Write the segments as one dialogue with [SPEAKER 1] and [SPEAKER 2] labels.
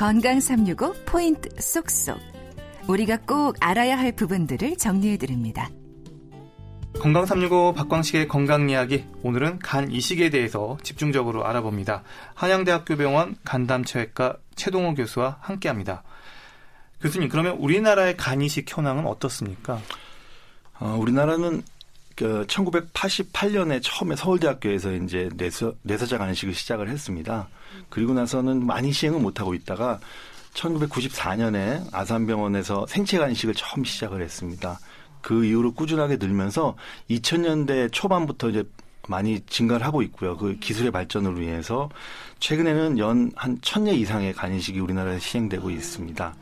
[SPEAKER 1] 건강 365 포인트 쏙쏙. 우리가 꼭 알아야 할 부분들을 정리해 드립니다.
[SPEAKER 2] 건강 365 박광식의 건강 이야기. 오늘은 간 이식에 대해서 집중적으로 알아봅니다. 한양대학교 병원 간담체외과 최동호 교수와 함께 합니다. 교수님, 그러면 우리나라의 간 이식 현황은 어떻습니까?
[SPEAKER 3] 어, 우리나라는 그 1988년에 처음에 서울대학교에서 이제 뇌서, 뇌사자 간이식을 시작을 했습니다. 그리고 나서는 많이 시행을 못 하고 있다가 1994년에 아산병원에서 생체 간이식을 처음 시작을 했습니다. 그 이후로 꾸준하게 늘면서 2000년대 초반부터 이제 많이 증가를 하고 있고요. 그 기술의 발전으로 인해서 최근에는 연 한 천여 이상의 간이식이 우리나라에 시행되고 있습니다.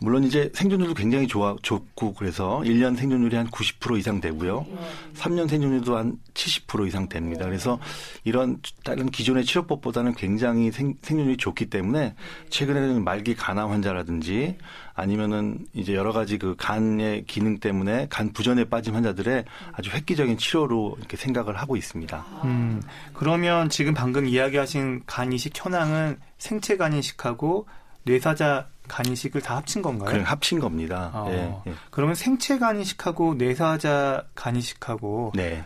[SPEAKER 3] 물론 이제 생존율도 굉장히 좋아, 좋고 그래서 1년 생존율이 한 90% 이상 되고요. 3년 생존율도 한 70% 이상 됩니다. 그래서 이런 다른 기존의 치료법보다는 굉장히 생, 생존율이 좋기 때문에 최근에는 말기 간암 환자라든지 아니면은 이제 여러 가지 그 간의 기능 때문에 간 부전에 빠진 환자들의 아주 획기적인 치료로 이렇게 생각을 하고 있습니다.
[SPEAKER 2] 음, 그러면 지금 방금 이야기하신 간 이식 현황은 생체 간 이식하고 뇌사자 간이식을 다 합친 건가요?
[SPEAKER 3] 그냥 합친 겁니다.
[SPEAKER 2] 어,
[SPEAKER 3] 예, 예.
[SPEAKER 2] 그러면 생체 간이식하고 뇌사자 간이식하고
[SPEAKER 3] 네.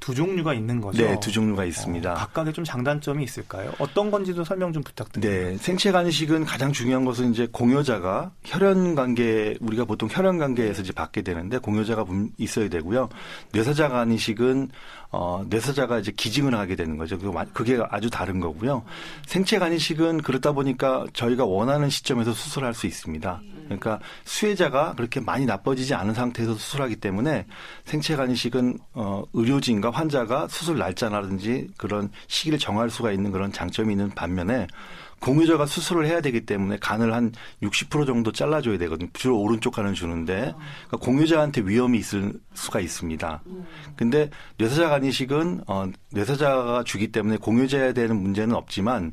[SPEAKER 2] 두 종류가 있는 거죠?
[SPEAKER 3] 네, 두 종류가 있습니다.
[SPEAKER 2] 어, 각각의 좀 장단점이 있을까요? 어떤 건지도 설명 좀 부탁드립니다.
[SPEAKER 3] 네, 생체 간이식은 가장 중요한 것은 이제 공여자가 혈연 관계 우리가 보통 혈연 관계에서 이제 받게 되는데 공여자가 있어야 되고요. 뇌사자 간이식은 어, 뇌사자가 이제 기증을 하게 되는 거죠. 그게 아주 다른 거고요. 생체 간이식은 그렇다 보니까 저희가 원하는 시점에서 수술할 수 있습니다. 그러니까 수혜자가 그렇게 많이 나빠지지 않은 상태에서 수술하기 때문에 생체 간이식은 어, 의료진과 환자가 수술 날짜라든지 그런 시기를 정할 수가 있는 그런 장점이 있는 반면에 공유자가 수술을 해야 되기 때문에 간을 한 60% 정도 잘라줘야 되거든요. 주로 오른쪽 간을 주는데 그러니까 공유자한테 위험이 있을 수가 있습니다. 근데 뇌사자 간 이식은 어, 뇌사자가 주기 때문에 공유자에 대한 문제는 없지만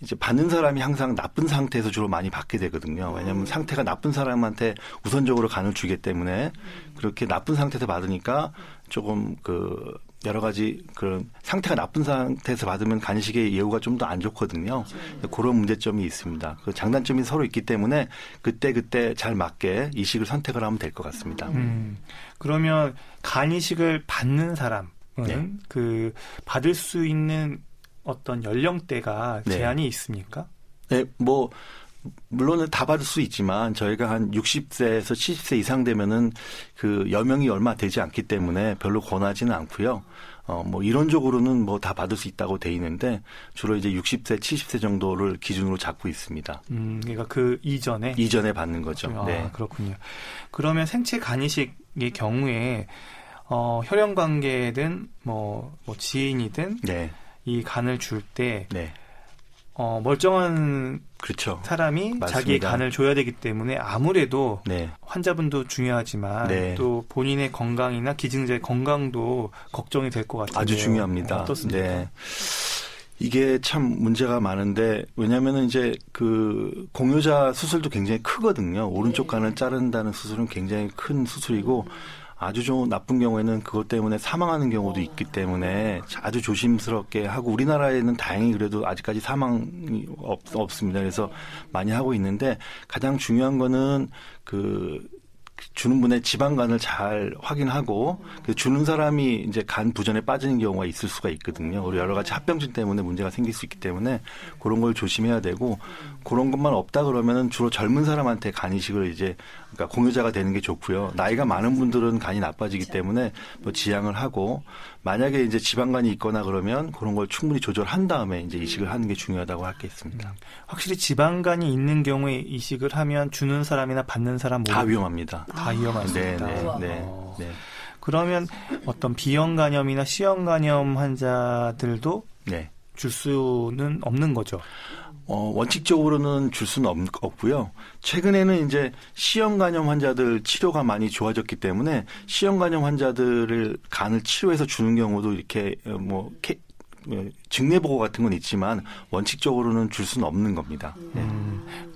[SPEAKER 3] 이제 받는 사람이 항상 나쁜 상태에서 주로 많이 받게 되거든요. 왜냐하면 상태가 나쁜 사람한테 우선적으로 간을 주기 때문에 그렇게 나쁜 상태에서 받으니까 조금 그 여러 가지 그런 상태가 나쁜 상태에서 받으면 간식의 예후가 좀 더 안 좋거든요. 그렇죠. 그런 문제점이 있습니다. 그 장단점이 서로 있기 때문에 그때 그때 잘 맞게 이식을 선택을 하면 될 것 같습니다.
[SPEAKER 2] 음, 그러면 간이식을 받는 사람은 네. 그 받을 수 있는 어떤 연령대가 네. 제한이 있습니까?
[SPEAKER 3] 네, 뭐 물론은 다 받을 수 있지만 저희가 한 60세에서 70세 이상 되면은 그 여명이 얼마 되지 않기 때문에 별로 권하지는 않고요. 어, 뭐 이론적으로는 뭐 다 받을 수 있다고 돼 있는데 주로 이제 60세, 70세 정도를 기준으로 잡고 있습니다.
[SPEAKER 2] 음, 그러니까 그 이전에
[SPEAKER 3] 이전에 받는 거죠.
[SPEAKER 2] 아,
[SPEAKER 3] 네.
[SPEAKER 2] 그렇군요. 그러면 생체 간이식의 경우에 어, 혈연 관계든 뭐, 뭐 지인이든 네. 이 간을 줄때 네. 어, 멀쩡한
[SPEAKER 3] 그렇죠.
[SPEAKER 2] 사람이 맞습니다. 자기의 간을 줘야 되기 때문에 아무래도 네. 환자분도 중요하지만 네. 또 본인의 건강이나 기증자의 건강도 걱정이 될 것 같아요.
[SPEAKER 3] 아주 중요합니다.
[SPEAKER 2] 어떻습니까? 네.
[SPEAKER 3] 이게 참 문제가 많은데 왜냐면은 이제 그 공유자 수술도 굉장히 크거든요. 오른쪽 간을 자른다는 수술은 굉장히 큰 수술이고 아주 좀 나쁜 경우에는 그것 때문에 사망하는 경우도 있기 때문에 아주 조심스럽게 하고 우리나라에는 다행히 그래도 아직까지 사망이 없, 없습니다. 그래서 많이 하고 있는데 가장 중요한 거는 그 주는 분의 지방간을 잘 확인하고 그 주는 사람이 이제 간 부전에 빠지는 경우가 있을 수가 있거든요. 그리고 여러 가지 합병증 때문에 문제가 생길 수 있기 때문에 그런 걸 조심해야 되고 그런 것만 없다 그러면은 주로 젊은 사람한테 간 이식을 이제 그러니까 공유자가 되는 게 좋고요. 나이가 많은 분들은 간이 나빠지기 때문에 뭐 지양을 하고 만약에 이제 지방간이 있거나 그러면 그런 걸 충분히 조절한 다음에 이제 이식을 하는 게 중요하다고 하겠습니다. 음,
[SPEAKER 2] 확실히 지방간이 있는 경우에 이식을 하면 주는 사람이나 받는 사람
[SPEAKER 3] 모두 다 위험합니다.
[SPEAKER 2] 다 위험합니다.
[SPEAKER 3] 네, 네, 네, 네.
[SPEAKER 2] 그러면 어떤 비형 간염이나 C형 간염 환자들도 네. 줄 수는 없는 거죠.
[SPEAKER 3] 어, 원칙적으로는 줄 수는 없, 없고요. 최근에는 이제 C형 간염 환자들 치료가 많이 좋아졌기 때문에 C형 간염 환자들을 간을 치료해서 주는 경우도 이렇게 어, 뭐 케, 어, 증례 보고 같은 건 있지만 원칙적으로는 줄 수는 없는 겁니다. 네.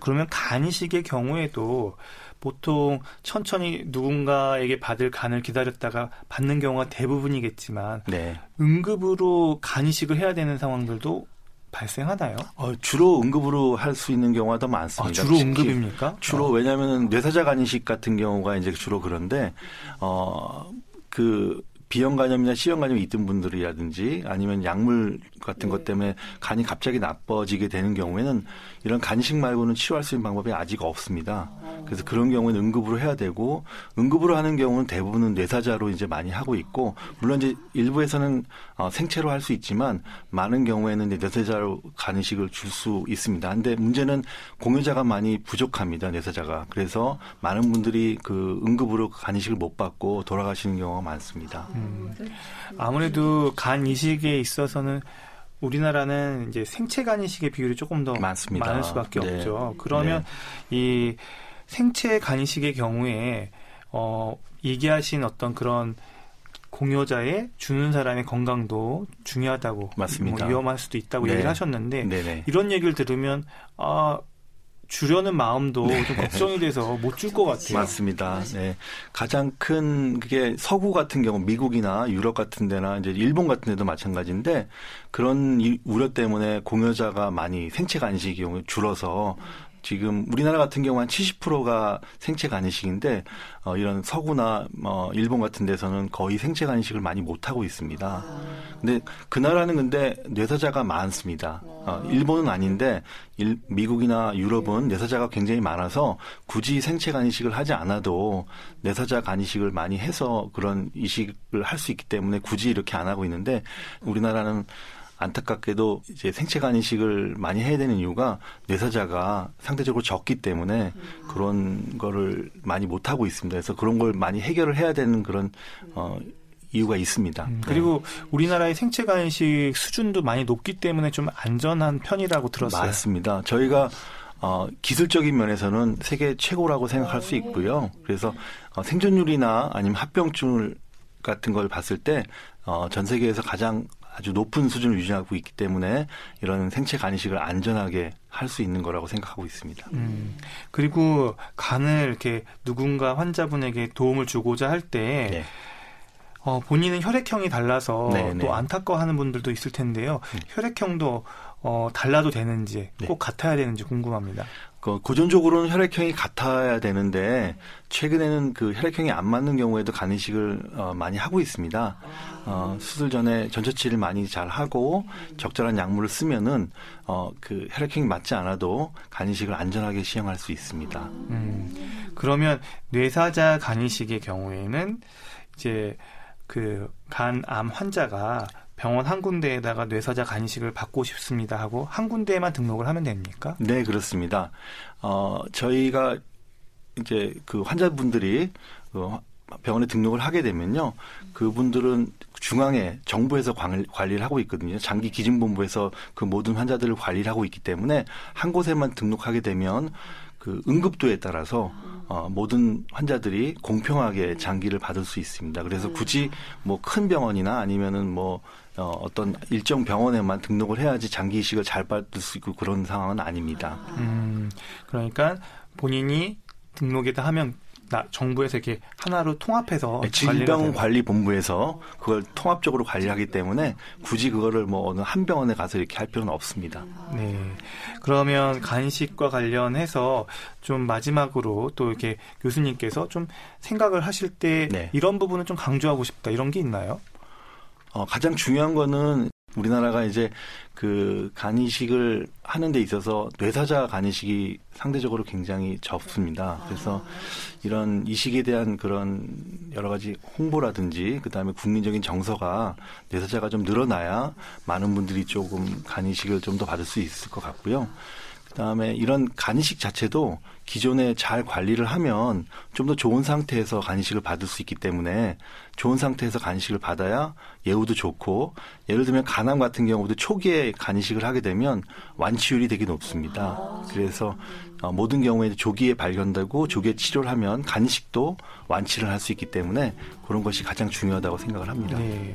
[SPEAKER 3] 음,
[SPEAKER 2] 그러면 간이식의 경우에도 보통 천천히 누군가에게 받을 간을 기다렸다가 받는 경우가 대부분이겠지만 네. 응급으로 간이식을 해야 되는 상황들도 발생하나요?
[SPEAKER 3] 어, 주로 응급으로 할 수 있는 경우가 더 많습니다.
[SPEAKER 2] 아, 주로 응급입니까?
[SPEAKER 3] 주로
[SPEAKER 2] 어.
[SPEAKER 3] 왜냐하면 뇌사자 간이식 같은 경우가 이제 주로 그런데 어 그 B형 간염이나 C형 간염이 있던 분들이라든지 아니면 약물 같은 것 때문에 간이 갑자기 나빠지게 되는 경우에는 이런 간이식 말고는 치료할 수 있는 방법이 아직 없습니다. 그래서 그런 경우는 응급으로 해야 되고 응급으로 하는 경우는 대부분은 뇌사자로 이제 많이 하고 있고 물론 이제 일부에서는 어, 생체로 할 수 있지만 많은 경우에는 이제 뇌사자로 간이식을 줄 수 있습니다. 근데 문제는 공여자가 많이 부족합니다. 뇌사자가. 그래서 많은 분들이 그 응급으로 간이식을 못 받고 돌아가시는 경우가 많습니다.
[SPEAKER 2] 음, 아무래도 간 이식에 있어서는 우리나라는 이제 생체 간 이식의 비율이 조금 더
[SPEAKER 3] 많습니다.
[SPEAKER 2] 많을 수밖에
[SPEAKER 3] 네.
[SPEAKER 2] 없죠. 그러면 이 생체 간 이식의 경우에 어 얘기하신 어떤 그런 공여자의 주는 사람의 건강도 중요하다고
[SPEAKER 3] 맞습니다.
[SPEAKER 2] 뭐 위험할 수도 있다고
[SPEAKER 3] 네.
[SPEAKER 2] 얘기를 하셨는데
[SPEAKER 3] 네네.
[SPEAKER 2] 이런 얘기를 들으면 아 주려는 마음도 좀 걱정이 돼서 못 줄 것 같아요.
[SPEAKER 3] 맞습니다. 네. 가장 큰 그게 서구 같은 경우 미국이나 유럽 같은 데나 이제 일본 같은 데도 마찬가지인데 그런 이- 우려 때문에 공여자가 많이 생체 경우 줄어서 지금 우리나라 같은 경우 한 70%가 생체 간이식인데 어, 이런 서구나 어, 일본 같은 데서는 거의 생체 간이식을 많이 못 하고 있습니다. 근데 그 나라는 근데 뇌사자가 많습니다. 어, 일본은 아닌데 일- 미국이나 유럽은 뇌사자가 굉장히 많아서 굳이 생체 간이식을 하지 않아도 뇌사자 간이식을 많이 해서 그런 이식을 할 수 있기 때문에 굳이 이렇게 안 하고 있는데 우리나라는 안타깝게도 이제 생체 간 이식을 많이 해야 되는 이유가 뇌사자가 상대적으로 적기 때문에 그런 거를 많이 못 하고 있습니다. 그래서 그런 걸 많이 해결을 해야 되는 그런 어 이유가 있습니다.
[SPEAKER 2] 음,
[SPEAKER 3] 네.
[SPEAKER 2] 그리고 우리나라의 생체 간이식 수준도 많이 높기 때문에 좀 안전한 편이라고 들었어요.
[SPEAKER 3] 맞습니다. 저희가 어, 기술적인 면에서는 세계 최고라고 생각할 수 있고요. 그래서 어, 생존율이나 아니면 합병증 같은 걸 봤을 때 어, 전 세계에서 가장 아주 높은 수준을 유지하고 있기 때문에 이런 생체 간이식을 안전하게 할 수 있는 거라고 생각하고 있습니다.
[SPEAKER 2] 음, 그리고 간을 이렇게 누군가 환자분에게 도움을 주고자 할때
[SPEAKER 3] 네.
[SPEAKER 2] 어, 본인은 혈액형이 달라서
[SPEAKER 3] 네, 네.
[SPEAKER 2] 또 안타까워하는 분들도 있을 텐데요. 혈액형도 어, 달라도 되는지
[SPEAKER 3] 네.
[SPEAKER 2] 꼭 같아야 되는지 궁금합니다.
[SPEAKER 3] 그 고전적으로는 혈액형이 같아야 되는데 최근에는 그 혈액형이 안 맞는 경우에도 간이식을 어, 많이 하고 있습니다. 어, 수술 전에 전처치를 많이 잘 하고 적절한 약물을 쓰면은 어, 그 혈액형이 맞지 않아도 간이식을 안전하게 시행할 수 있습니다.
[SPEAKER 2] 음, 그러면 뇌사자 간이식의 경우에는 이제 그 간암 환자가 병원 한 군데에다가 뇌사자 간이식을 받고 싶습니다 하고 한 군데에만 등록을 하면 됩니까?
[SPEAKER 3] 네, 그렇습니다. 어, 저희가 이제 그 환자분들이 그 병원에 등록을 하게 되면요. 그분들은 중앙에 정부에서 관- 관리를 하고 있거든요. 장기 기증본부에서 그 모든 환자들을 관리를 하고 있기 때문에 한 곳에만 등록하게 되면 그 응급도에 따라서 어, 모든 환자들이 공평하게 장기를 받을 수 있습니다. 그래서 굳이 뭐 큰 병원이나 아니면은 뭐 어, 어떤 일정 병원에만 등록을 해야지 장기 이식을 잘 받을 수 있고 그런 상황은 아닙니다.
[SPEAKER 2] 음, 그러니까 본인이 등록에다 하면 나, 정부에서 이렇게 하나로 통합해서
[SPEAKER 3] 네, 질병관리본부에서 그걸 통합적으로 관리하기 때문에 굳이 그거를 뭐 어느 한 병원에 가서 이렇게 할 필요는 없습니다.
[SPEAKER 2] 네. 그러면 간식과 관련해서 좀 마지막으로 또 이렇게 교수님께서 좀 생각을 하실 때
[SPEAKER 3] 네.
[SPEAKER 2] 이런 부분을 좀 강조하고 싶다 이런 게 있나요?
[SPEAKER 3] 어, 가장 중요한 거는 우리나라가 이제 그 간이식을 하는 데 있어서 뇌사자 간이식이 상대적으로 굉장히 적습니다. 그래서 이런 이식에 대한 그런 여러 가지 홍보라든지 그다음에 국민적인 정서가 뇌사자가 좀 늘어나야 많은 분들이 조금 간이식을 좀 더 받을 수 있을 것 같고요. 그다음에 이런 간이식 자체도 기존에 잘 관리를 하면 좀 더 좋은 상태에서 간이식을 받을 수 있기 때문에 좋은 상태에서 간이식을 받아야 예후도 좋고 예를 들면 간암 같은 경우도 초기에 간이식을 하게 되면 완치율이 되게 높습니다. 그래서 어, 모든 경우에 조기에 발견되고 조기에 치료를 하면 간이식도 완치를 할 수 있기 때문에 그런 것이 가장 중요하다고 생각을 합니다.
[SPEAKER 2] 네.